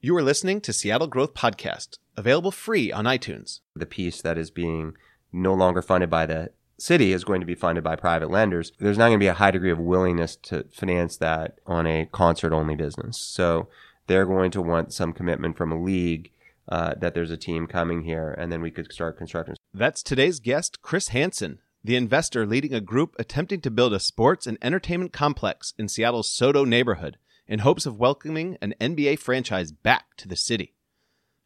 You are listening to Seattle Growth Podcast, available free on iTunes. The piece that is being no longer funded by the city is going to be funded by private lenders. There's not going to be a high degree of willingness to finance that on a concert only business. So they're going to want some commitment from a league uh, that there's a team coming here, and then we could start construction. That's today's guest, Chris Hansen, the investor leading a group attempting to build a sports and entertainment complex in Seattle's SoDo neighborhood in hopes of welcoming an NBA franchise back to the city.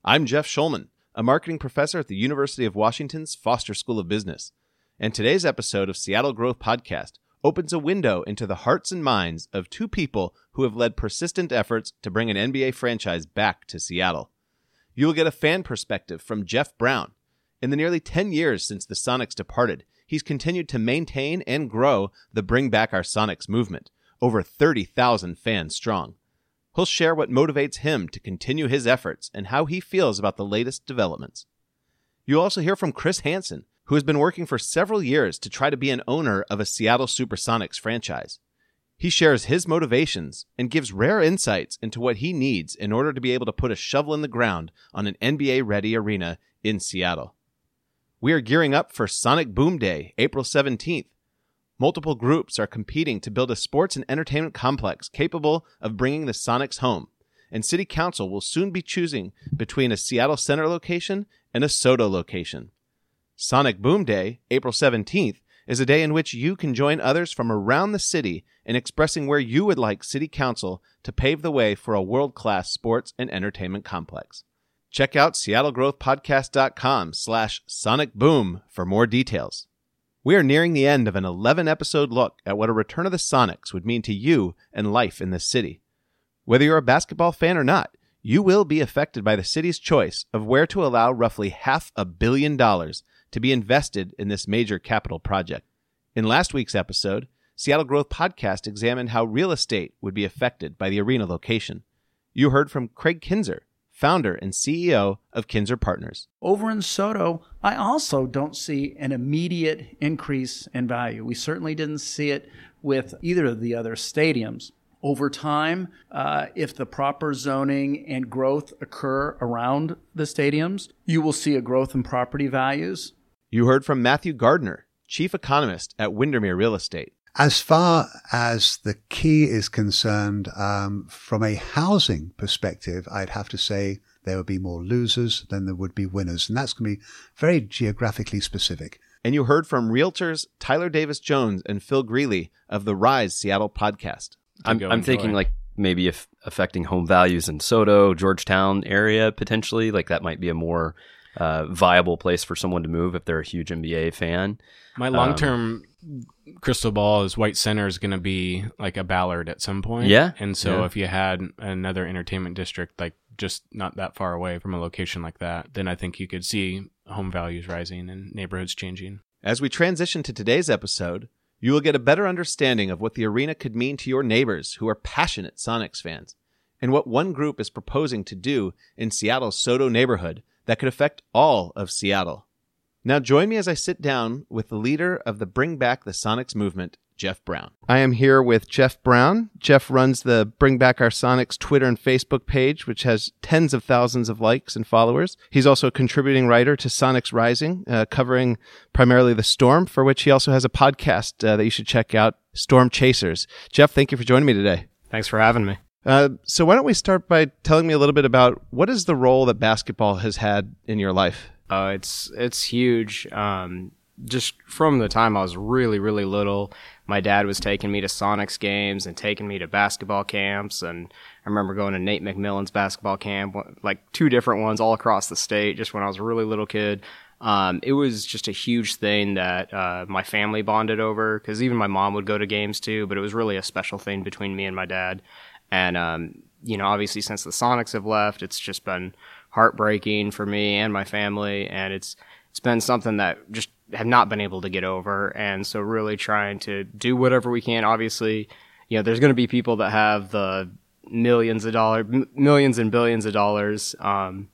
I'm Jeff Shulman, a marketing professor at the University of Washington's Foster School of Business, and today's episode of Seattle Growth Podcast opens a window into the hearts and minds of two people who have led persistent efforts to bring an NBA franchise back to Seattle. You will get a fan perspective from Jeff Brown. In the nearly 10 years since the Sonics departed, he's continued to maintain and grow the Bring Back Our Sonics movement over 30,000 fans strong. He'll share what motivates him to continue his efforts and how he feels about the latest developments. You'll also hear from Chris Hansen, who has been working for several years to try to be an owner of a Seattle Supersonics franchise. He shares his motivations and gives rare insights into what he needs in order to be able to put a shovel in the ground on an NBA ready arena in Seattle. We are gearing up for Sonic Boom Day, April 17th, Multiple groups are competing to build a sports and entertainment complex capable of bringing the Sonics home, and City Council will soon be choosing between a Seattle Center location and a SoDo location. Sonic Boom Day, April 17th, is a day in which you can join others from around the city in expressing where you would like City Council to pave the way for a world class sports and entertainment complex. Check out seattlegrowthpodcast.com slash sonic boom for more details. We are nearing the end of an 11 episode look at what a return of the Sonics would mean to you and life in this city. Whether you're a basketball fan or not, you will be affected by the city's choice of where to allow roughly half a billion dollars to be invested in this major capital project. In last week's episode, Seattle Growth Podcast examined how real estate would be affected by the arena location. You heard from Craig Kinzer, founder and CEO of Kinzer Partners. Over in SoDo, I also don't see an immediate increase in value. We certainly didn't see it with either of the other stadiums. Over time, uh, if the proper zoning and growth occur around the stadiums, you will see a growth in property values. You heard from Matthew Gardner, chief economist at Windermere Real Estate. As far as the key is concerned, um, from a housing perspective, I'd have to say there would be more losers than there would be winners. And that's going to be very geographically specific. And you heard from realtors Tyler Davis Jones and Phil Greeley of the Rise Seattle podcast. I'm, I'm thinking like maybe if affecting home values in SoDo, Georgetown area potentially, like that might be a more uh, viable place for someone to move if they're a huge NBA fan. My long term um, crystal ball is White Center is going to be like a Ballard at some point. Yeah. And so yeah. if you had another entertainment district like just not that far away from a location like that, then I think you could see home values rising and neighborhoods changing. As we transition to today's episode, you will get a better understanding of what the arena could mean to your neighbors who are passionate Sonics fans, and what one group is proposing to do in Seattle's SoDo neighborhood that could affect all of Seattle. Now, join me as I sit down with the leader of the Bring Back the Sonics movement, Jeff Brown. I am here with Jeff Brown. Jeff runs the Bring Back Our Sonics Twitter and Facebook page, which has tens of thousands of likes and followers. He's also a contributing writer to Sonics Rising, uh, covering primarily the storm, for which he also has a podcast uh, that you should check out, Storm Chasers. Jeff, thank you for joining me today. Thanks for having me. Uh, so, why don't we start by telling me a little bit about what is the role that basketball has had in your life? Uh, it's it's huge. Um, just from the time I was really really little, my dad was taking me to Sonics games and taking me to basketball camps, and I remember going to Nate McMillan's basketball camp, like two different ones all across the state. Just when I was a really little kid, um, it was just a huge thing that uh, my family bonded over because even my mom would go to games too. But it was really a special thing between me and my dad. And um, you know, obviously, since the Sonics have left, it's just been heartbreaking for me and my family, and it's it's been something that just have not been able to get over. And so, really trying to do whatever we can. Obviously, you know, there's going to be people that have the millions of dollars, m- millions and billions of dollars. Um,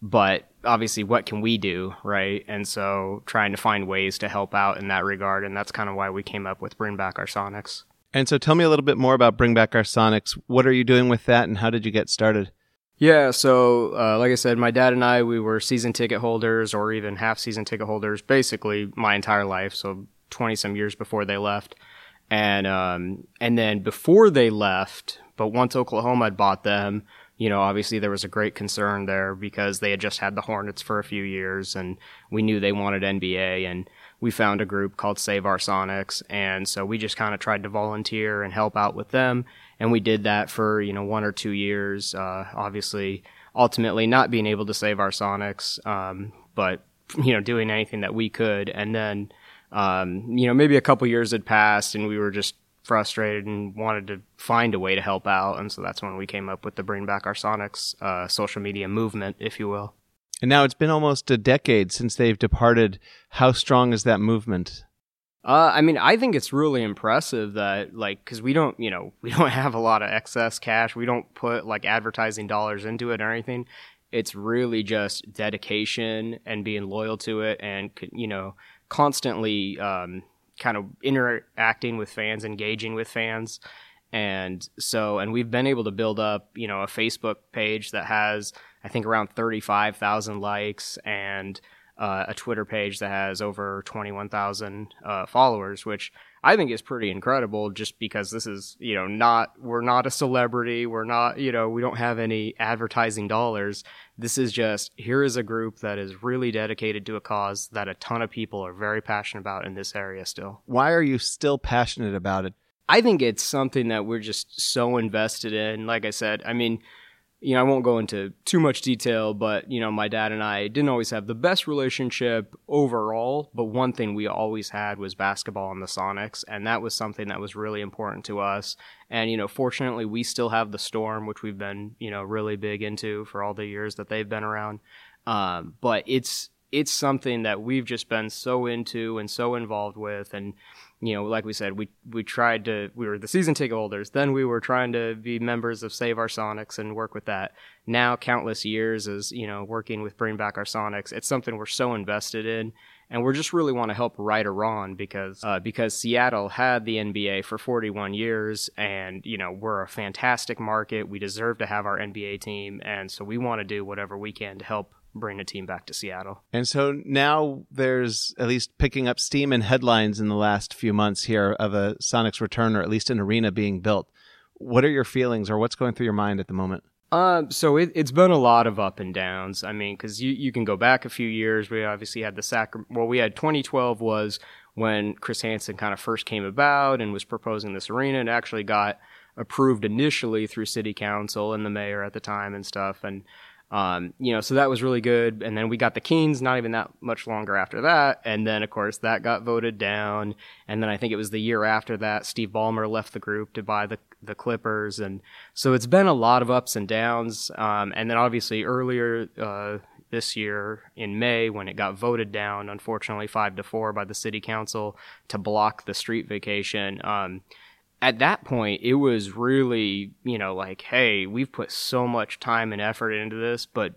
but obviously, what can we do, right? And so, trying to find ways to help out in that regard, and that's kind of why we came up with Bring Back Our Sonics. And so, tell me a little bit more about Bring Back Our Sonics. What are you doing with that, and how did you get started? Yeah, so uh, like I said, my dad and I, we were season ticket holders or even half season ticket holders basically my entire life. So 20 some years before they left. And, um, and then before they left, but once Oklahoma had bought them, you know, obviously there was a great concern there because they had just had the Hornets for a few years and we knew they wanted NBA and we found a group called Save Our Sonics. And so we just kind of tried to volunteer and help out with them. And we did that for, you know, one or two years. Uh, obviously, ultimately not being able to save our Sonics, um, but, you know, doing anything that we could. And then, um, you know, maybe a couple years had passed and we were just frustrated and wanted to find a way to help out. And so that's when we came up with the Bring Back Our Sonics uh, social media movement, if you will. And now it's been almost a decade since they've departed. How strong is that movement? Uh, I mean, I think it's really impressive that, like, because we don't, you know, we don't have a lot of excess cash. We don't put like advertising dollars into it or anything. It's really just dedication and being loyal to it, and you know, constantly um, kind of interacting with fans, engaging with fans. And so, and we've been able to build up, you know, a Facebook page that has, I think, around 35,000 likes and uh, a Twitter page that has over 21,000 uh, followers, which I think is pretty incredible just because this is, you know, not, we're not a celebrity. We're not, you know, we don't have any advertising dollars. This is just, here is a group that is really dedicated to a cause that a ton of people are very passionate about in this area still. Why are you still passionate about it? I think it's something that we're just so invested in. Like I said, I mean, you know, I won't go into too much detail, but you know, my dad and I didn't always have the best relationship overall, but one thing we always had was basketball and the Sonics, and that was something that was really important to us. And you know, fortunately, we still have the Storm, which we've been you know really big into for all the years that they've been around. Um, but it's it's something that we've just been so into and so involved with, and you know, like we said, we we tried to we were the season ticket holders. Then we were trying to be members of Save Our Sonics and work with that. Now, countless years as you know, working with Bring Back Our Sonics, it's something we're so invested in, and we just really want to help right a wrong because uh, because Seattle had the NBA for 41 years, and you know we're a fantastic market. We deserve to have our NBA team, and so we want to do whatever we can to help bring a team back to Seattle. And so now there's at least picking up steam and headlines in the last few months here of a Sonics return or at least an arena being built. What are your feelings or what's going through your mind at the moment? Uh, so it, has been a lot of up and downs. I mean, because you, you can go back a few years. We obviously had the sac. Well, we had 2012 was when Chris Hansen kind of first came about and was proposing this arena and actually got approved initially through city council and the mayor at the time and stuff. And um, you know, so that was really good. And then we got the Kings not even that much longer after that. And then, of course, that got voted down. And then I think it was the year after that, Steve Ballmer left the group to buy the, the Clippers. And so it's been a lot of ups and downs. Um, and then obviously earlier, uh, this year in May when it got voted down, unfortunately, five to four by the city council to block the street vacation. Um, at that point, it was really, you know, like, hey, we've put so much time and effort into this, but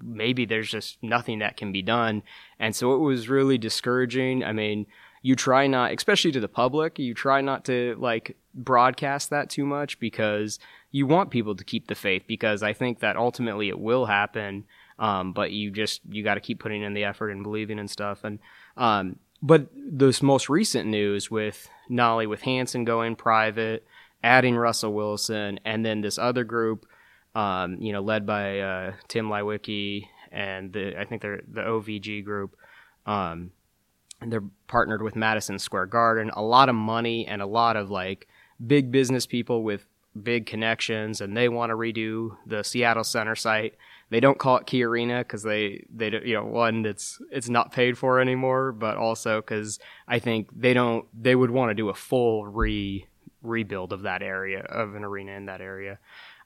maybe there's just nothing that can be done. And so it was really discouraging. I mean, you try not, especially to the public, you try not to like broadcast that too much because you want people to keep the faith because I think that ultimately it will happen. Um, but you just, you got to keep putting in the effort and believing and stuff. And, um, but this most recent news with Nolly with Hansen going private, adding Russell Wilson, and then this other group, um, you know, led by uh, Tim Leiweke and the I think they're the OVG group. Um, they're partnered with Madison Square Garden. A lot of money and a lot of like big business people with big connections, and they want to redo the Seattle Center site they don't call it Key Arena because they they you know one it's it's not paid for anymore, but also because I think they don't they would want to do a full re rebuild of that area of an arena in that area.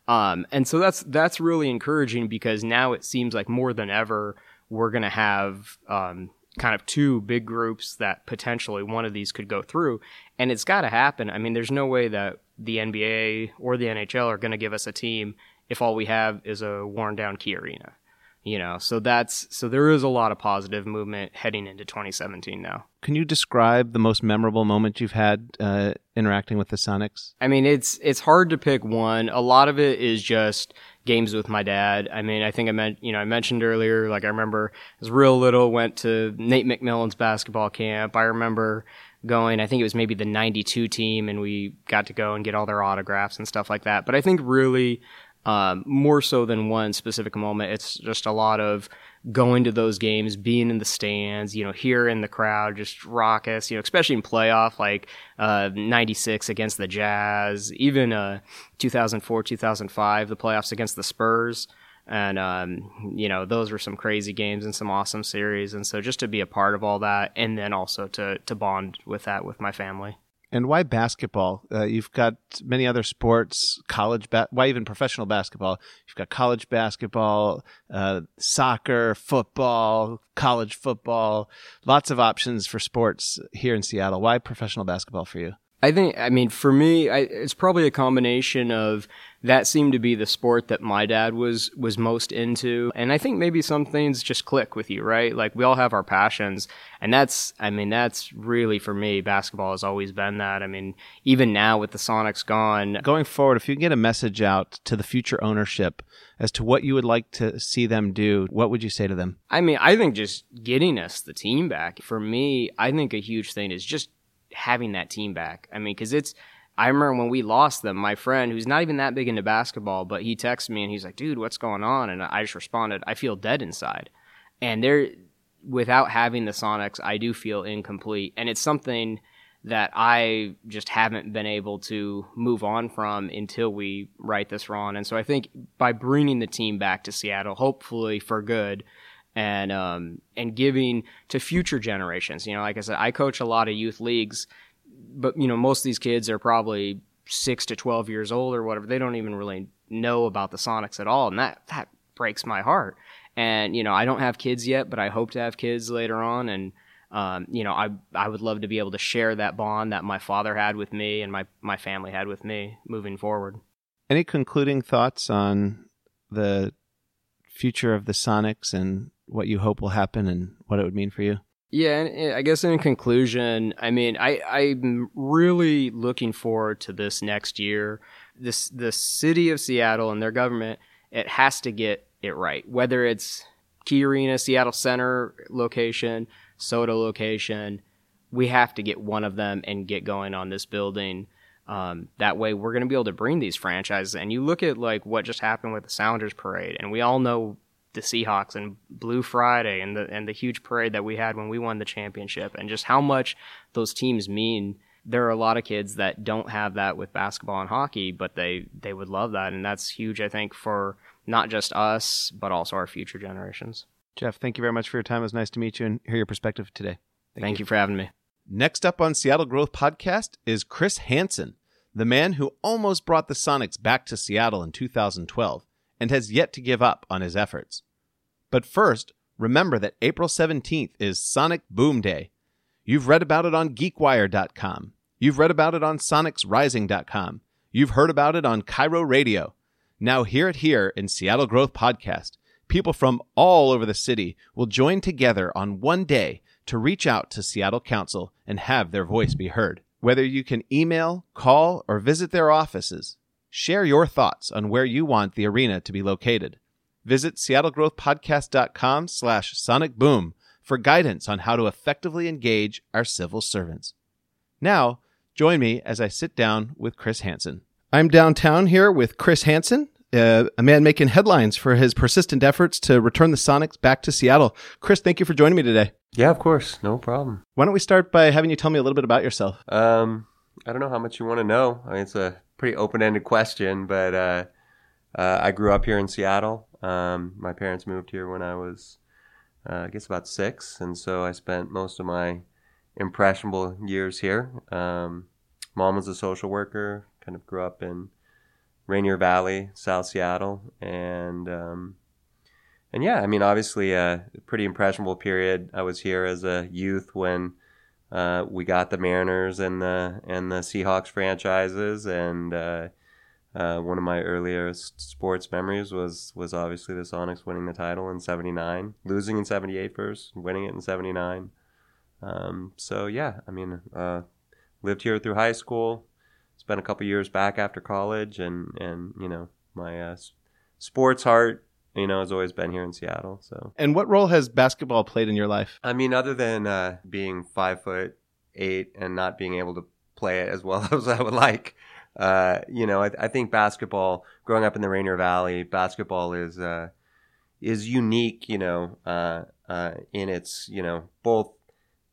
Um, and so that's that's really encouraging because now it seems like more than ever we're going to have um, kind of two big groups that potentially one of these could go through, and it's got to happen. I mean, there's no way that the NBA or the NHL are going to give us a team if all we have is a worn down key arena you know? So that's so there is a lot of positive movement heading into 2017 now. Can you describe the most memorable moment you've had uh, interacting with the sonics? I mean it's it's hard to pick one. A lot of it is just games with my dad. I mean, I think I meant, you know, I mentioned earlier, like I remember as real little, went to Nate McMillan's basketball camp. I remember going, I think it was maybe the 92 team and we got to go and get all their autographs and stuff like that. But I think really, um, more so than one specific moment, it's just a lot of going to those games, being in the stands, you know, hearing the crowd just raucous, you know, especially in playoff like uh, 96 against the Jazz, even uh, 2004, 2005, the playoffs against the Spurs. And, um, you know, those were some crazy games and some awesome series. And so just to be a part of all that and then also to, to bond with that with my family. And why basketball? Uh, you've got many other sports, college, ba- why even professional basketball? You've got college basketball, uh, soccer, football, college football, lots of options for sports here in Seattle. Why professional basketball for you? I think, I mean, for me, I, it's probably a combination of that seemed to be the sport that my dad was was most into, and I think maybe some things just click with you, right? Like we all have our passions, and that's, I mean, that's really for me, basketball has always been that. I mean, even now with the Sonics gone, Going forward, if you can get a message out to the future ownership as to what you would like to see them do, what would you say to them? I mean, I think just getting us the team back for me, I think a huge thing is just having that team back. I mean, because it's. I remember when we lost them, my friend, who's not even that big into basketball, but he texted me and he's like, "Dude, what's going on?" And I just responded, "I feel dead inside." And there, without having the Sonics, I do feel incomplete, and it's something that I just haven't been able to move on from until we right this wrong. And so I think by bringing the team back to Seattle, hopefully for good, and um, and giving to future generations. You know, like I said, I coach a lot of youth leagues, but you know, most of these kids are probably six to twelve years old or whatever. They don't even really know about the Sonics at all, and that that breaks my heart. And you know, I don't have kids yet, but I hope to have kids later on, and um, you know, I I would love to be able to share that bond that my father had with me and my my family had with me moving forward. Any concluding thoughts on the future of the Sonics and what you hope will happen and what it would mean for you? Yeah, and I guess in conclusion, I mean, I, I'm really looking forward to this next year. This the city of Seattle and their government, it has to get it right. Whether it's Key Arena, Seattle Center location, SoDo location, we have to get one of them and get going on this building. Um, that way, we're going to be able to bring these franchises. And you look at like what just happened with the Sounders parade, and we all know the Seahawks and Blue Friday and the and the huge parade that we had when we won the championship, and just how much those teams mean. There are a lot of kids that don't have that with basketball and hockey, but they they would love that, and that's huge. I think for not just us, but also our future generations. Jeff, thank you very much for your time. It was nice to meet you and hear your perspective today. Thank, you for having me. Next up on Seattle Growth Podcast is Chris Hansen, the man who almost brought the Sonics back to Seattle in 2012 and has yet to give up on his efforts. But first, remember that April 17th is Sonic Boom Day. You've read about it on geekwire.com. You've read about it on sonicsrising.com. You've heard about it on KIRO Radio. Now hear it here in Seattle Growth Podcast. People from all over the city will join together on one day to reach out to Seattle Council and have their voice be heard. Whether you can email, call, or visit their offices, share your thoughts on where you want the arena to be located. Visit seattlegrowthpodcast.com slash sonic boom for guidance on how to effectively engage our civil servants. Now, join me as I sit down with Chris Hansen. I'm downtown here with Chris Hansen, uh, a man making headlines for his persistent efforts to return the Sonics back to Seattle. Chris, thank you for joining me today. Yeah, of course, no problem. Why don't we start by having you tell me a little bit about yourself? Um, I don't know how much you want to know. I mean, it's a pretty open-ended question, but uh, uh, I grew up here in Seattle. Um, my parents moved here when I was, uh, I guess, about six, and so I spent most of my impressionable years here. Um, mom was a social worker. Kind of grew up in Rainier Valley, South Seattle, and um, and yeah, I mean, obviously a pretty impressionable period. I was here as a youth when uh, we got the Mariners and the and the Seahawks franchises, and uh, uh, one of my earliest sports memories was was obviously the Sonics winning the title in '79, losing in '78 first, winning it in '79. Um, so yeah, I mean, uh, lived here through high school, spent a couple years back after college, and and you know my uh, sports heart, you know, has always been here in Seattle. So, And what role has basketball played in your life? I mean, other than uh, being five foot eight and not being able to play it as well as I would like, uh, you know, I, I think basketball. Growing up in the Rainier Valley, basketball is uh, is unique. You know, uh, uh, in its you know both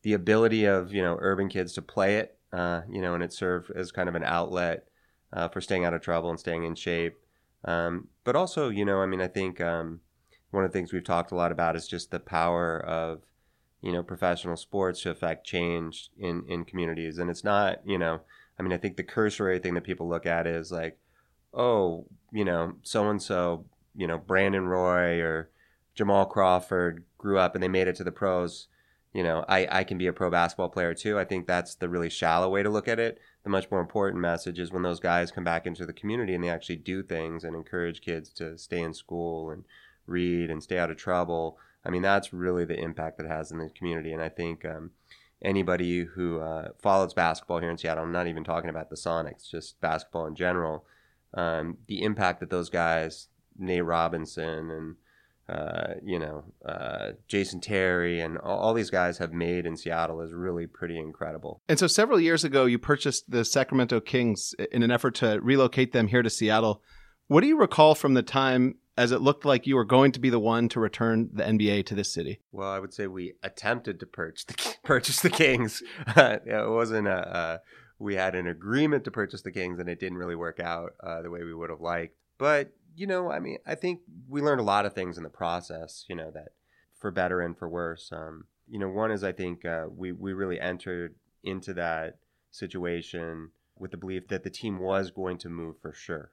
the ability of you know urban kids to play it, uh, you know, and it served as kind of an outlet uh, for staying out of trouble and staying in shape. Um, but also, you know, I mean, I think um, one of the things we've talked a lot about is just the power of you know professional sports to affect change in in communities, and it's not you know, I mean, I think the cursory thing that people look at is like, oh, you know, so and so, you know, Brandon Roy or Jamal Crawford grew up and they made it to the pros you know, I, I can be a pro basketball player too. I think that's the really shallow way to look at it. The much more important message is when those guys come back into the community and they actually do things and encourage kids to stay in school and read and stay out of trouble. I mean, that's really the impact that has in the community. And I think um, anybody who uh, follows basketball here in Seattle, I'm not even talking about the Sonics, just basketball in general, um, the impact that those guys, Nate Robinson and uh, you know, uh, Jason Terry and all, all, these guys have made in Seattle is really pretty incredible. And so several years ago, you purchased the Sacramento Kings in an effort to relocate them here to Seattle. What do you recall from the time as it looked like you were going to be the one to return the NBA to this city? Well, I would say we attempted to purchase the, purchase the Kings. it wasn't a, uh, we had an agreement to purchase the Kings and it didn't really work out uh, the way we would have liked. But you know, I mean, I think we learned a lot of things in the process, you know, that for better and for worse. Um, you know, one is I think uh, we, we really entered into that situation with the belief that the team was going to move for sure.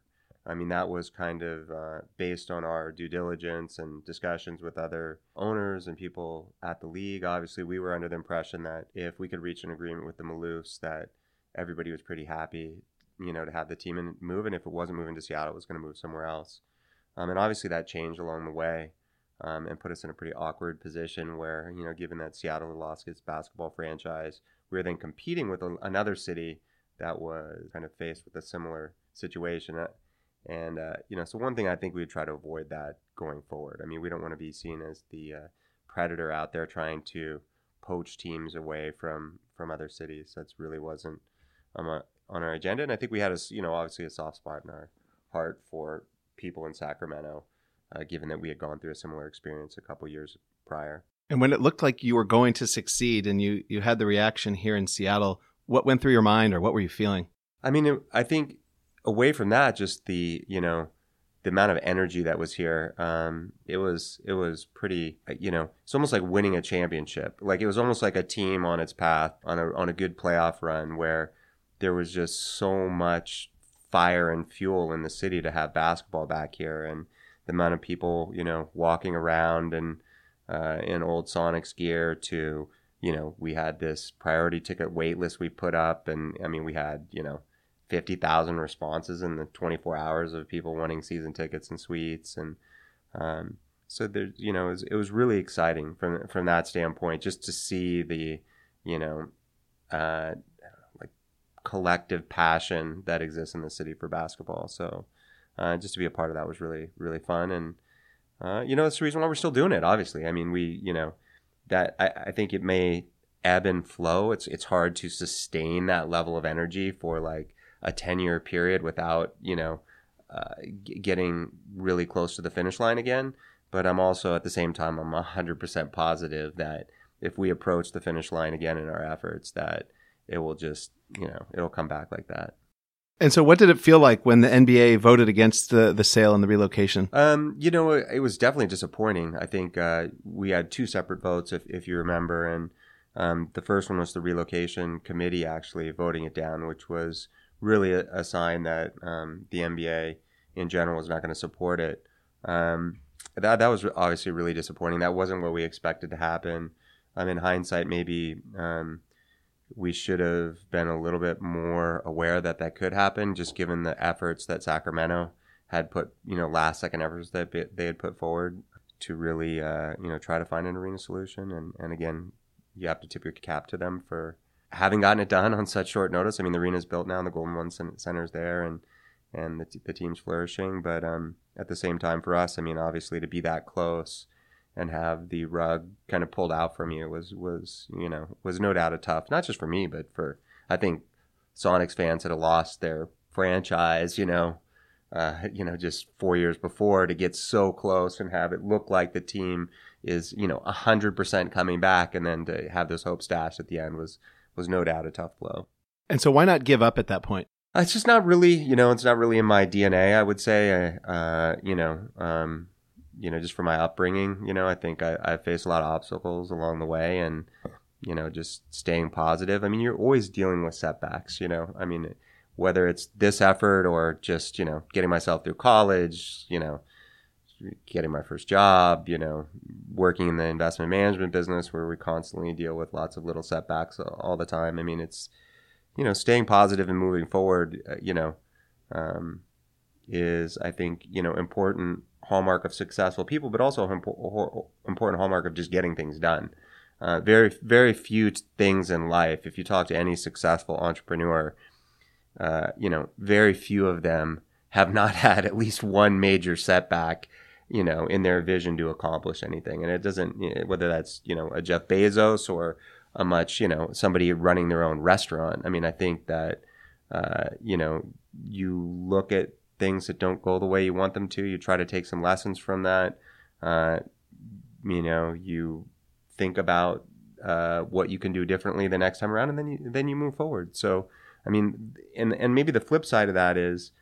I mean, that was kind of uh, based on our due diligence and discussions with other owners and people at the league. Obviously, we were under the impression that if we could reach an agreement with the Maloofs, that everybody was pretty happy you know, to have the team move. And if it wasn't moving to Seattle, it was going to move somewhere else. Um, and obviously that changed along the way um, and put us in a pretty awkward position where, you know, given that Seattle lost its basketball franchise, we were then competing with a, another city that was kind of faced with a similar situation. Uh, and, uh, you know, so one thing I think we would try to avoid that going forward. I mean, we don't want to be seen as the uh, predator out there trying to poach teams away from, from other cities. That's really wasn't um, a, on our agenda. And I think we had a, you know, obviously a soft spot in our heart for people in Sacramento, uh, given that we had gone through a similar experience a couple years prior. And when it looked like you were going to succeed and you, you had the reaction here in Seattle, what went through your mind or what were you feeling? I mean, it, I think away from that, just the, you know, the amount of energy that was here, um, it was it was pretty. You know, it's almost like winning a championship. Like it was almost like a team on its path on a on a good playoff run where there was just so much fire and fuel in the city to have basketball back here and the amount of people you know walking around and uh, in old Sonics gear to you know we had this priority ticket wait list we put up and I mean we had you know 50,000 responses in the 24 hours of people wanting season tickets and suites and um, so there you know it was, it was really exciting from from that standpoint just to see the you know uh, collective passion that exists in the city for basketball. So uh, just to be a part of that was really really fun, and uh, you know that's the reason why we're still doing it. Obviously, I mean we you know that I, I think it may ebb and flow. It's it's hard to sustain that level of energy for like a ten year period without you know uh, g- getting really close to the finish line again. But I'm also at the same time I'm hundred percent positive that if we approach the finish line again in our efforts, that it will just you know it'll come back like that. And so, what did it feel like when the NBA voted against the the sale and the relocation? Um, you know, it, it was definitely disappointing. I think uh, we had two separate votes, if if you remember, and um, the first one was the relocation committee actually voting it down, which was really a, a sign that um, the NBA in general was not going to support it. Um, that that was obviously really disappointing. That wasn't what we expected to happen. Um, in hindsight, maybe um, we should have been a little bit more aware that that could happen, just given the efforts that Sacramento had put, you know, last second efforts that they had put forward to really, uh, you know, try to find an arena solution. And, and again, you have to tip your cap to them for having gotten it done on such short notice. I mean, the arena's built now, the Golden One Center's there, and and the, t- the team's flourishing. But um, at the same time, for us, I mean, obviously to be that close and have the rug kind of pulled out from you was was you know was no doubt a tough, not just for me, but for I think Sonics fans that have lost their franchise, you know, uh, you know, just four years before to get so close and have it look like the team is, you know, hundred percent coming back, and then to have those hopes dashed at the end was was no doubt a tough blow. And so why not give up at that point? It's just not really, you know, it's not really in my DNA. I would say, uh, you know, um, you know, just from my upbringing, you know, I think I, I faced a lot of obstacles along the way, and you know, just staying positive. I mean, you're always dealing with setbacks. You know, I mean, whether it's this effort or just you know getting myself through college, you know, getting my first job, you know, working in the investment management business where we constantly deal with lots of little setbacks all the time. I mean, it's you know, staying positive and moving forward, uh, you know, um, is I think you know important hallmark of successful people, but also important hallmark of just getting things done. Uh, very very few things in life. If you talk to any successful entrepreneur, uh, you know, very few of them have not had at least one major setback you know, in their vision to accomplish anything. And it doesn't, whether that's, you know, a Jeff Bezos or a much, you know, somebody running their own restaurant. I mean, I think that, uh, you know, you look at things that don't go the way you want them to, you try to take some lessons from that. Uh, you know, you think about uh, what you can do differently the next time around, and then you then you move forward. So, I mean, and and maybe the flip side of that is,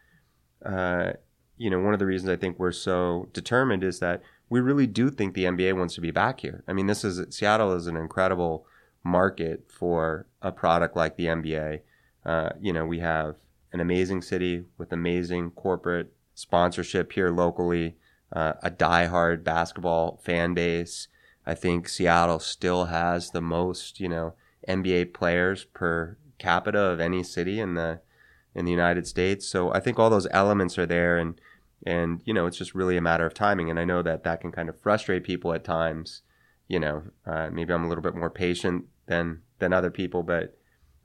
uh, you know, one of the reasons I think we're so determined is that we really do think the NBA wants to be back here. I mean, this is Seattle is an incredible market for a product like the NBA. Uh, you know, we have an amazing city with amazing corporate sponsorship here locally, uh, a diehard basketball fan base. I think Seattle still has the most, you know, NBA players per capita of any city in the in the United States. So I think all those elements are there, and and you know, it's just really a matter of timing. And I know that that can kind of frustrate people at times. You know, uh, maybe I'm a little bit more patient than than other people, but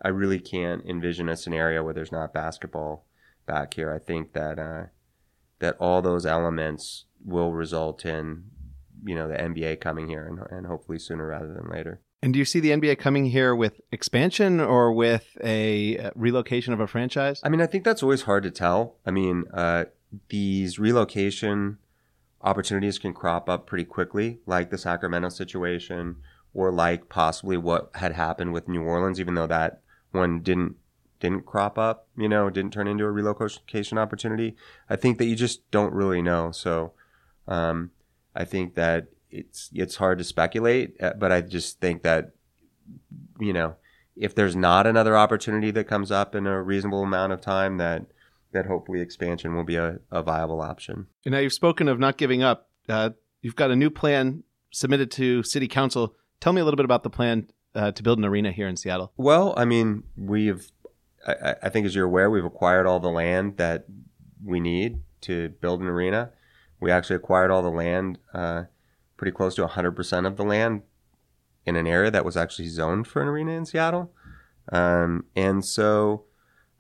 I really can't envision a scenario where there's not basketball back here. I think that uh, that all those elements will result in you know the NBA coming here and, and hopefully sooner rather than later. And do you see the NBA coming here with expansion or with a uh, relocation of a franchise? I mean, I think that's always hard to tell. I mean, uh, these relocation opportunities can crop up pretty quickly, like the Sacramento situation or like possibly what had happened with New Orleans, even though that one didn't didn't crop up, you know, didn't turn into a relocation opportunity. I think that you just don't really know. So um, I think that it's it's hard to speculate, uh, but I just think that you know if there's not another opportunity that comes up in a reasonable amount of time, that that hopefully expansion will be a, a viable option. And now you've spoken of not giving up. Uh, you've got a new plan submitted to City Council Tell me a little bit about the plan uh, to build an arena here in Seattle. Well, I mean, we've, I, I, think as you're aware, we've acquired all the land that we need to build an arena. We actually acquired all the land, uh, pretty close to 100% of the land in an area that was actually zoned for an arena in Seattle. Um, and so,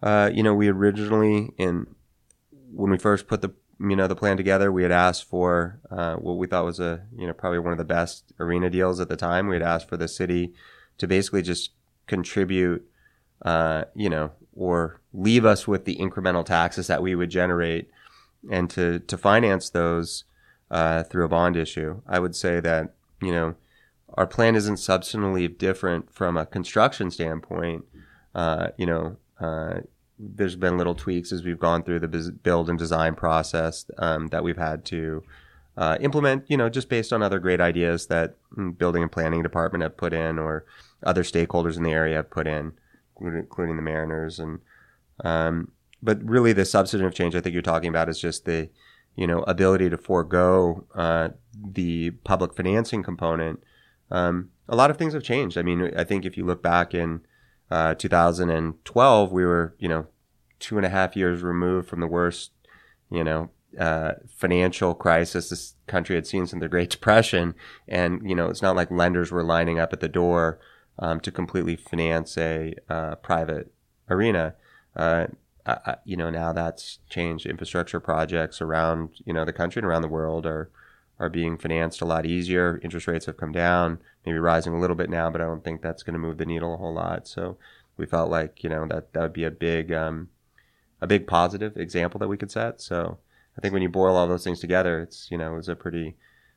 uh, you know, we originally, in when we first put the you know the plan together, we had asked for uh, what we thought was a you know probably one of the best arena deals at the time. We had asked for the city to basically just contribute, uh, you know, or leave us with the incremental taxes that we would generate, and to to finance those uh, through a bond issue. I would say that you know our plan isn't substantially different from a construction standpoint. Uh, you know, uh, there's been little tweaks as we've gone through the build and design process um, that we've had to uh, implement, you know, just based on other great ideas that mm, building and planning department have put in or other stakeholders in the area have put in, including the Mariners. And, um, but really the substantive change I think you're talking about is just the, you know, ability to forego uh, the public financing component. Um, a lot of things have changed. I mean, I think if you look back in uh, 2012, we were, you know, two and a half years removed from the worst, you know, uh, financial crisis this country had seen since the Great Depression. And, you know, it's not like lenders were lining up at the door um, to completely finance a uh, private arena. Uh, uh, uh, you know, now that's changed. Infrastructure projects around you know the country and around the world are are being financed a lot easier. Interest rates have come down, maybe rising a little bit now, but I don't think that's going to move the needle a whole lot. So we felt like you know that that would be a big um, a big positive example that we could set. So I think when you boil all those things together, it's you know it was a pretty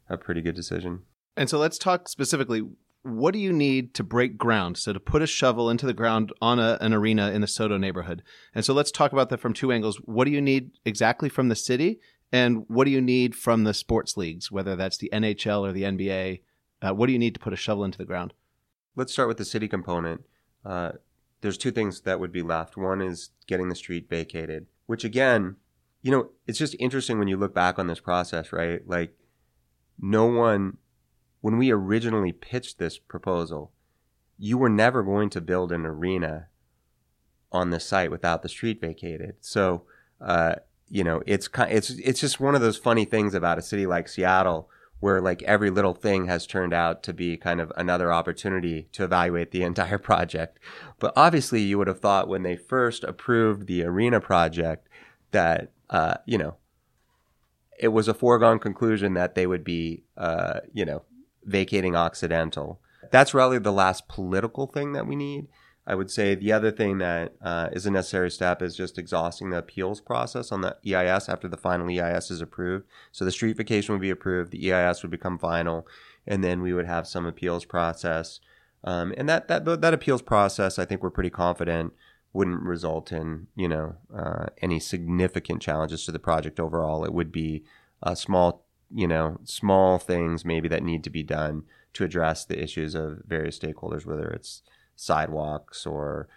a pretty good decision. And so let's talk specifically. What do you need to break ground? So to put a shovel into the ground on a, an arena in the SoDo neighborhood. And so let's talk about that from two angles. What do you need exactly from the city, and what do you need from the sports leagues, whether that's the NHL or the NBA? Uh, what do you need to put a shovel into the ground? Let's start with the city component. Uh, there's two things that would be left. One is getting the street vacated, which again, you know, it's just interesting when you look back on this process, right? Like, no one when we originally pitched this proposal, you were never going to build an arena on the site without the street vacated. So, uh, you know, it's kind, it's it's just one of those funny things about a city like Seattle, where like every little thing has turned out to be kind of another opportunity to evaluate the entire project. But obviously, you would have thought when they first approved the arena project that uh, you know it was a foregone conclusion that they would be, uh, you know, vacating Occidental. That's really the last political thing that we need. I would say the other thing that uh, is a necessary step is just exhausting the appeals process on the EIS after the final EIS is approved. So the street vacation would be approved, the EIS would become final, and then we would have some appeals process. Um, and that, that that appeals process, I think we're pretty confident, wouldn't result in you know uh, any significant challenges to the project overall. It would be a small you know, small things maybe that need to be done to address the issues of various stakeholders, whether it's sidewalks or,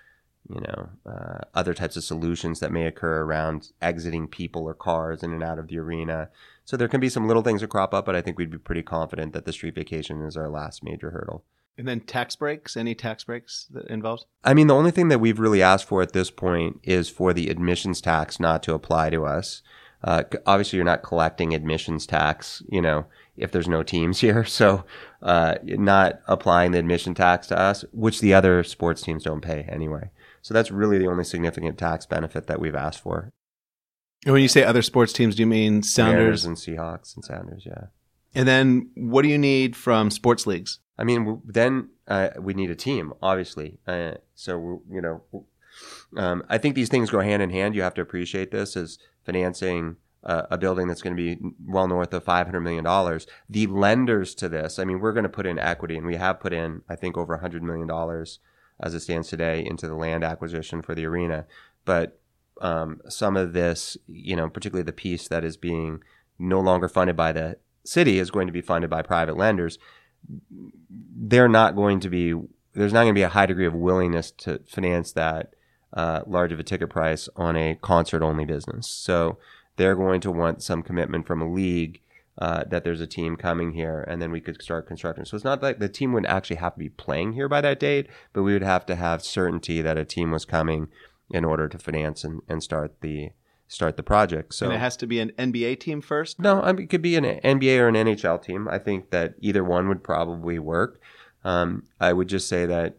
you know, uh, other types of solutions that may occur around exiting people or cars in and out of the arena. So there can be some little things that crop up, but I think we'd be pretty confident that the street vacation is our last major hurdle. And then tax breaks, any tax breaks that involved? I mean, the only thing that we've really asked for at this point is for the admissions tax not to apply to us. Uh, obviously, you're not collecting admissions tax, you know, if there's no teams here. So, uh, not applying the admission tax to us, which the other sports teams don't pay anyway. So that's really the only significant tax benefit that we've asked for. And when you say other sports teams, do you mean Sounders Mariners and Seahawks and Sounders? Yeah. And then what do you need from sports leagues? I mean, then uh, we need a team, obviously. Uh, so you know, um, I think these things go hand in hand. You have to appreciate this as financing a building that's going to be well north of $500 million. The lenders to this, I mean, we're going to put in equity, and we have put in, I think, over $100 million as it stands today into the land acquisition for the arena. But um, some of this, you know, particularly the piece that is being no longer funded by the city is going to be funded by private lenders. They're not going to be, there's not going to be a high degree of willingness to finance that uh, large of a ticket price on a concert only business. So they're going to want some commitment from a league uh, that there's a team coming here, and then we could start construction. So it's not like the team wouldn't actually have to be playing here by that date, but we would have to have certainty that a team was coming in order to finance and, and start the start the project. So and it has to be an NBA team first. No, I mean, it could be an NBA or an NHL team. I think that either one would probably work. Um, I would just say that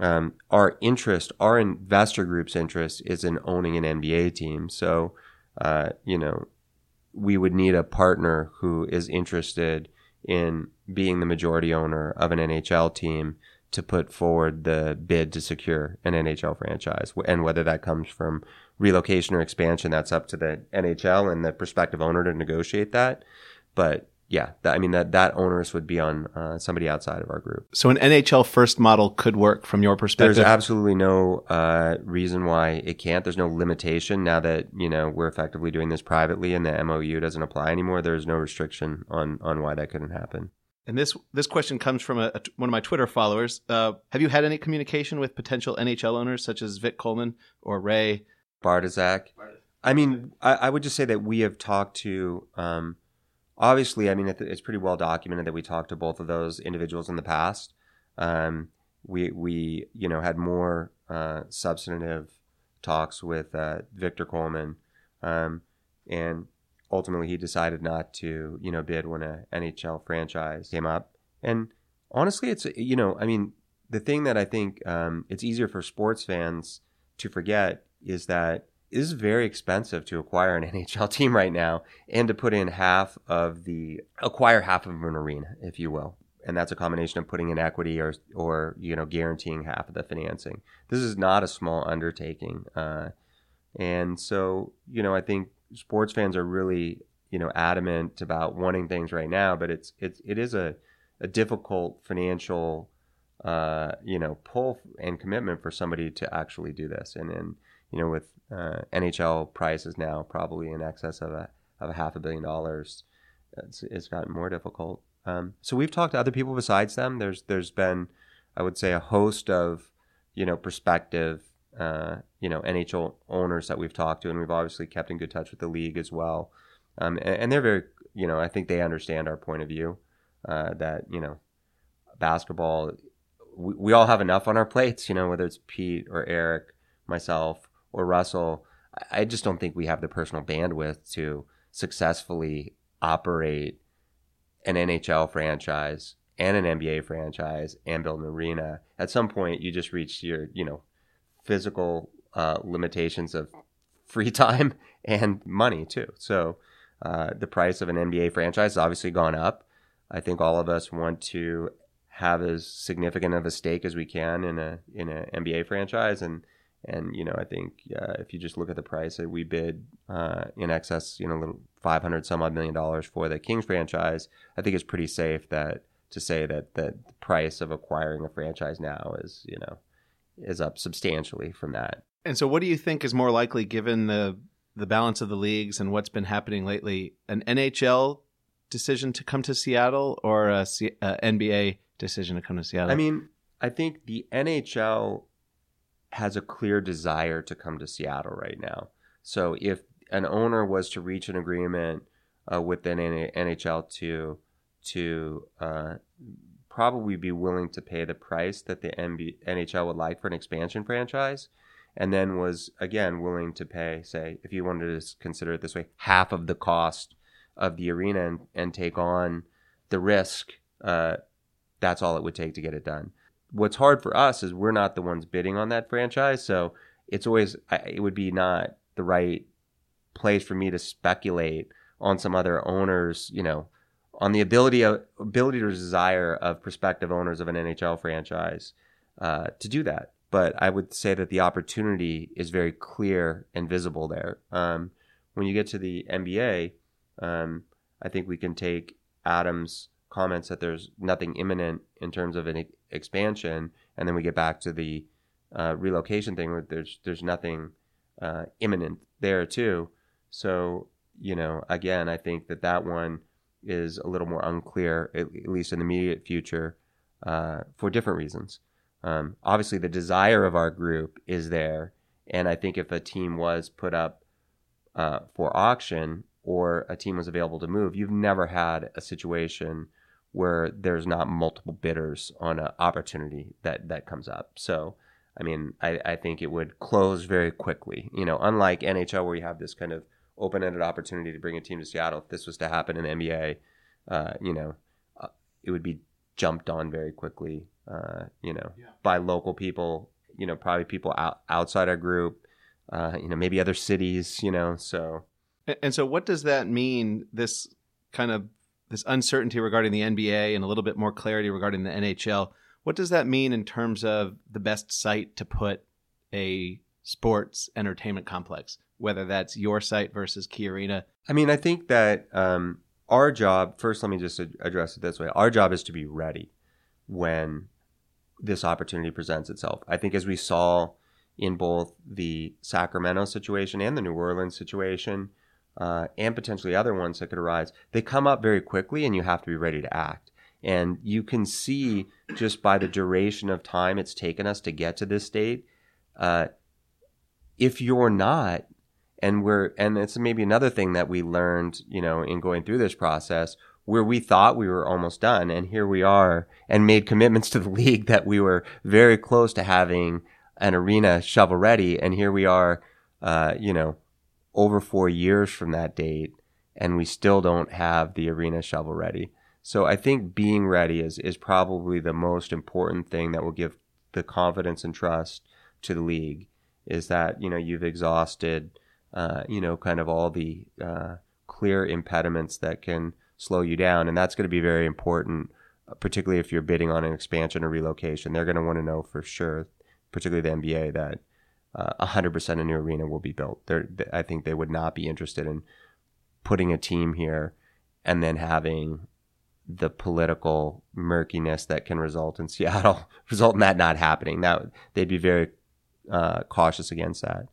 um, our interest, our investor group's interest, is in owning an NBA team. So, uh, you know, we would need a partner who is interested in being the majority owner of an NHL team to put forward the bid to secure an NHL franchise. And whether that comes from relocation or expansion, that's up to the NHL and the prospective owner to negotiate that. But yeah, that, I mean that that owners would be on uh, somebody outside of our group. So an NHL first model could work from your perspective. There's absolutely no uh, reason why it can't. There's no limitation now that you know we're effectively doing this privately and the MOU doesn't apply anymore. There's no restriction on on why that couldn't happen. And this this question comes from a, a, one of my Twitter followers. Uh, have you had any communication with potential NHL owners such as Vic Coleman or Ray Bartoszek? I mean, I, I, would just say that we have talked to. Um, obviously, I mean, it's pretty well documented that we talked to both of those individuals in the past. Um, we we you know had more uh, substantive talks with uh, Victor Coleman, um, and ultimately he decided not to you know bid when a NHL franchise came up. And honestly, it's you know I mean the thing that I think um, it's easier for sports fans to forget is that is very expensive to acquire an NHL team right now and to put in half of the acquire half of an arena, if you will. And that's a combination of putting in equity or or you know guaranteeing half of the financing. This is not a small undertaking, uh, and so you know I think sports fans are really you know adamant about wanting things right now, but it's it's it is a a difficult financial uh, you know pull and commitment for somebody to actually do this, and then you know with uh, NHL prices now probably in excess of a of a half a billion dollars. It's, it's gotten more difficult. Um, so we've talked to other people besides them. There's there's been, I would say, a host of, you know, prospective, uh, you know, NHL owners that we've talked to, and we've obviously kept in good touch with the league as well. Um, and, and, they're very, you know, I think they understand our point of view uh, that you know, basketball, we, we all have enough on our plates. You know, whether it's Pete or Eric, myself or Russell, I just don't think we have the personal bandwidth to successfully operate an NHL franchise and an NBA franchise and build an arena. At some point, you just reach your, you know, physical uh, limitations of free time and money too. So uh, the price of an NBA franchise has obviously gone up. I think all of us want to have as significant of a stake as we can in a in an NBA franchise, and and you know, I think uh, if you just look at the price that we bid uh, in excess, you know, a little 500 some odd million dollars for the Kings franchise, I think it's pretty safe that to say that, that the price of acquiring a franchise now is, you know, is up substantially from that. And so, what do you think is more likely, given the the balance of the leagues and what's been happening lately, an NHL decision to come to Seattle or a, C- a NBA decision to come to Seattle? I mean, I think the NHL has a clear desire to come to Seattle right now. So if an owner was to reach an agreement uh, with an NHL to to uh, probably be willing to pay the price that the NB- NHL would like for an expansion franchise, and then was again willing to pay, say, if you wanted to consider it this way, half of the cost of the arena and, and take on the risk. Uh, that's all it would take to get it done what's hard for us is we're not the ones bidding on that franchise, so it's always it would be not the right place for me to speculate on some other owners, you know, on the ability of ability or desire of prospective owners of an NHL franchise uh, to do that. But I would say that the opportunity is very clear and visible there. Um, when you get to the NBA, um, I think we can take Adam's comments that there's nothing imminent in terms of an expansion, and then we get back to the uh, relocation thing where there's there's nothing uh, imminent there too. So you know, again, I think that that one is a little more unclear, at, at least in the immediate future, uh, for different reasons. Um, obviously, the desire of our group is there, and I think if a team was put up uh, for auction or a team was available to move, you've never had a situation where there's not multiple bidders on an opportunity that that comes up. So, I mean, I, I think it would close very quickly. You know, unlike NHL where you have this kind of open-ended opportunity to bring a team to Seattle. If this was to happen in NBA, uh, you know, uh, it would be jumped on very quickly. Uh, you know, yeah. by local people. You know, probably people out, outside our group. Uh, you know, maybe other cities. You know, so. And so, what does that mean? This kind of this uncertainty regarding the NBA and a little bit more clarity regarding the NHL. What does that mean in terms of the best site to put a sports entertainment complex, whether that's your site versus Key Arena? I mean, I think that um, our job, first, let me just address it this way our job is to be ready when this opportunity presents itself. I think as we saw in both the Sacramento situation and the New Orleans situation, uh, and potentially other ones that could arise, they come up very quickly and you have to be ready to act. And you can see just by the duration of time it's taken us to get to this state, uh, if you're not, and we're, and it's maybe another thing that we learned, you know, in going through this process, where we thought we were almost done, and here we are, and made commitments to the league that we were very close to having an arena shovel ready, and here we are, uh, you know, over four years from that date, and we still don't have the arena shovel ready. So I think being ready is, is probably the most important thing that will give the confidence and trust to the league is that, you know, you've exhausted uh, you know, kind of all the uh, clear impediments that can slow you down. And that's going to be very important, particularly if you're bidding on an expansion or relocation. They're going to want to know for sure, particularly the NBA, that uh, 100% a new arena will be built. They're, I think they would not be interested in putting a team here and then having the political murkiness that can result in Seattle result in that not happening. That they'd be very uh, cautious against that.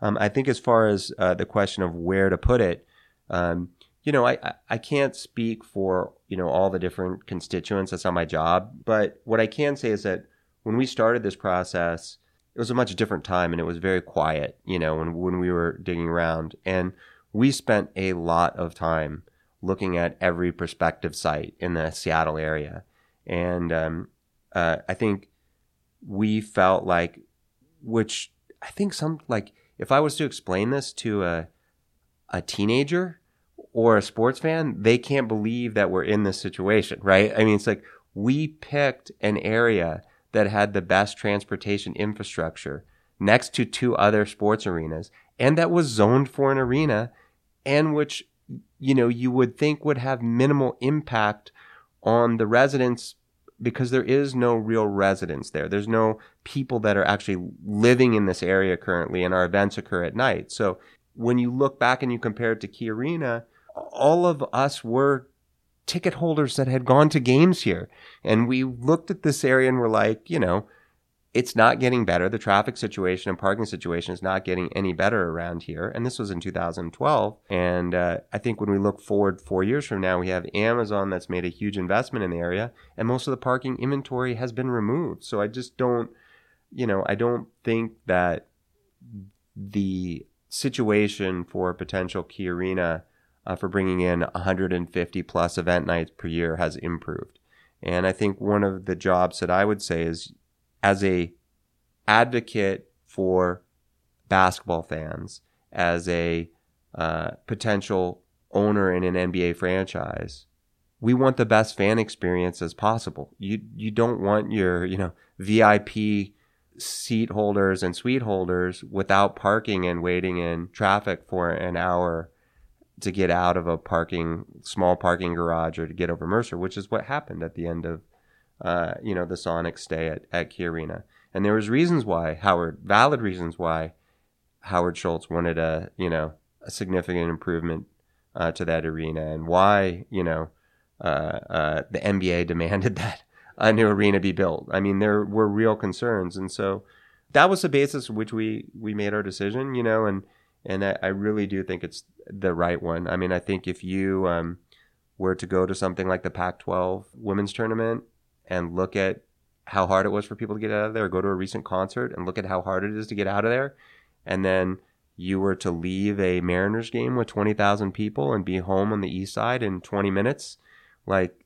Um, I think as far as uh, the question of where to put it, um, you know, I, I can't speak for you know all the different constituents. That's not my job. But what I can say is that when we started this process, it was a much different time and it was very quiet. You know, when when we were digging around, and we spent a lot of time looking at every prospective site in the Seattle area, and um, uh, I think we felt like, which I think some like if I was to explain this to a a teenager or a sports fan, they can't believe that we're in this situation, right? I mean, it's like we picked an area that had the best transportation infrastructure next to two other sports arenas and that was zoned for an arena and which you know you would think would have minimal impact on the residents because there is no real residents there. There's no people that are actually living in this area currently, and our events occur at night. So when you look back and you compare it to Key Arena, all of us were ticket holders that had gone to games here. And we looked at this area and were like, you know, it's not getting better. The traffic situation and parking situation is not getting any better around here. And this was in 2012. And uh, I think when we look forward four years from now, we have Amazon that's made a huge investment in the area, and most of the parking inventory has been removed. So I just don't, you know, I don't think that the situation for potential Key Arena uh, for bringing in 150 plus event nights per year has improved. And I think one of the jobs that I would say is as a advocate for basketball fans, as a uh, potential owner in an NBA franchise, we want the best fan experience as possible. You you don't want your you know VIP seat holders and suite holders without parking and waiting in traffic for an hour to get out of a parking small parking garage or to get over Mercer, which is what happened at the end of uh, you know the Sonic stay at, at Key Arena. And there was reasons why Howard, valid reasons why Howard Schultz wanted a you know a significant improvement uh, to that arena, and why you know uh, uh the NBA demanded that a new arena be built. I mean, there were real concerns, and so that was the basis which we we made our decision. You know, and and I, I really do think it's the right one. I mean, I think if you um, were to go to something like the Pac-12 women's tournament and look at how hard it was for people to get out of there, go to a recent concert and look at how hard it is to get out of there, and then you were to leave a Mariners game with 20,000 people and be home on the east side in 20 minutes, like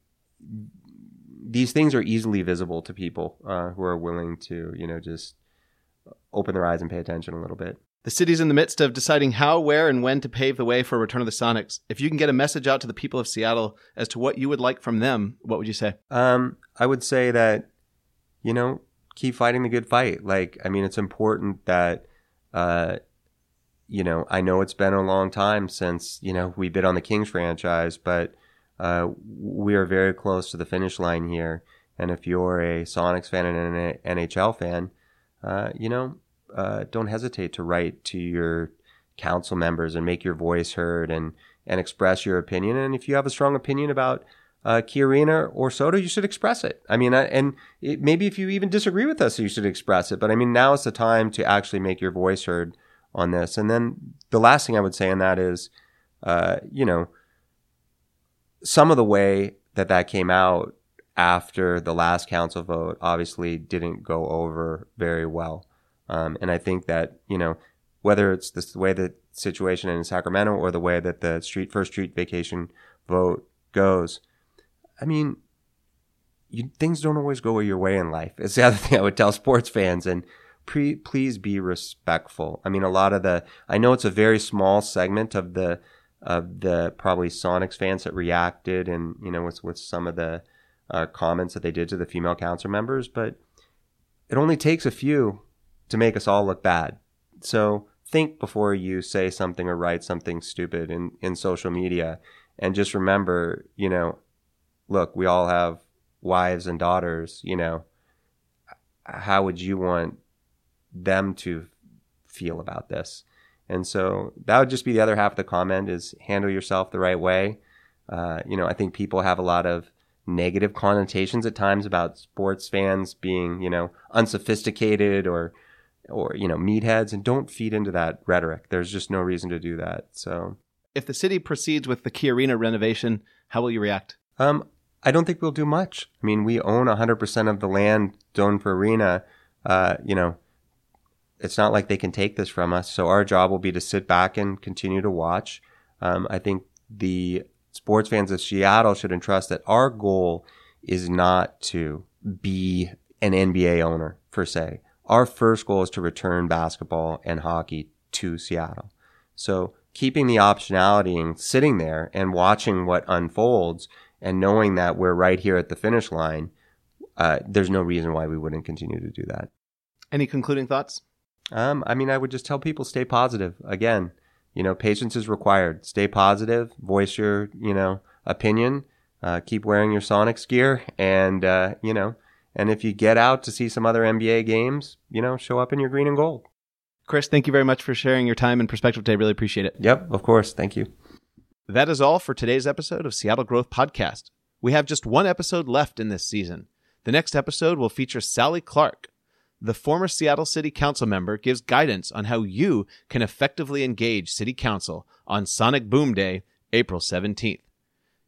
these things are easily visible to people uh, who are willing to, you know, just open their eyes and pay attention a little bit. The city's in the midst of deciding how, where, and when to pave the way for a return of the Sonics. If you can get a message out to the people of Seattle as to what you would like from them, what would you say? Um, I would say that, you know, keep fighting the good fight. Like, I mean, it's important that, uh, you know, I know it's been a long time since, you know, we bid on the Kings franchise, but uh, we are very close to the finish line here. And if you're a Sonics fan and an NHL fan, uh, you know, uh, don't hesitate to write to your council members and make your voice heard and and express your opinion. And if you have a strong opinion about uh, or SoDo, you should express it. I mean, and it, maybe if you even disagree with us, you should express it. But I mean, now is the time to actually make your voice heard on this. And then the last thing I would say on that is, uh, you know, some of the way that that came out after the last council vote obviously didn't go over very well. Um, and I think that, you know, whether it's the way the situation in Sacramento or the way that the street first street vacation vote goes, I mean, you, things don't always go your way in life. It's the other thing I would tell sports fans and pre, please be respectful. I mean, a lot of the, I know it's a very small segment of the, of the probably Sonics fans that reacted and, you know, with, with some of the uh, comments that they did to the female council members, but it only takes a few to make us all look bad. So think before you say something or write something stupid in, in social media. And just remember, you know, look, we all have wives and daughters, you know, how would you want them to feel about this? And so that would just be the other half of the comment is handle yourself the right way. Uh, you know, I think people have a lot of negative connotations at times about sports fans being, you know, unsophisticated or, or, you know, meatheads and don't feed into that rhetoric. There's just no reason to do that. So, If the city proceeds with the Key Arena renovation, how will you react? um, I don't think we'll do much. I mean, we own 100% of the land zoned for arena. Uh, you know, it's not like they can take this from us. So our job will be to sit back and continue to watch. Um, I think the sports fans of Seattle should entrust that our goal is not to be an NBA owner per se. Our first goal is to return basketball and hockey to Seattle. So keeping the optionality and sitting there and watching what unfolds and knowing that we're right here at the finish line, uh, there's no reason why we wouldn't continue to do that. Any concluding thoughts? Um, I mean, I would just tell people stay positive. Again, you know, patience is required. Stay positive. Voice your, you know, opinion. Uh, keep wearing your Sonics gear, and uh, you know, and if you get out to see some other NBA games, you know, show up in your green and gold. Chris, thank you very much for sharing your time and perspective today. Really appreciate it. Yep, of course. Thank you. That is all for today's episode of Seattle Growth Podcast. We have just one episode left in this season. The next episode will feature Sally Clark. The former Seattle City Council member gives guidance on how you can effectively engage City Council on Sonic Boom Day, April 17th.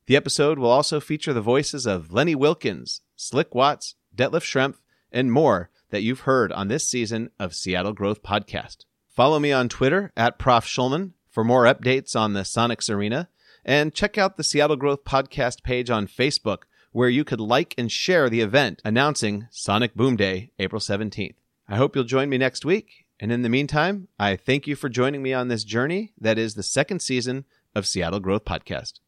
The episode will also feature the voices of Lenny Wilkens, Slick Watts, Detlef Schrempf, and more that you've heard on this season of Seattle Growth Podcast. Follow me on Twitter at Prof. Shulman for more updates on the Sonics Arena, and check out the Seattle Growth Podcast page on Facebook, where you could like and share the event announcing Sonic Boom Day, April 17th. I hope you'll join me next week, and in the meantime, I thank you for joining me on this journey that is the second season of Seattle Growth Podcast.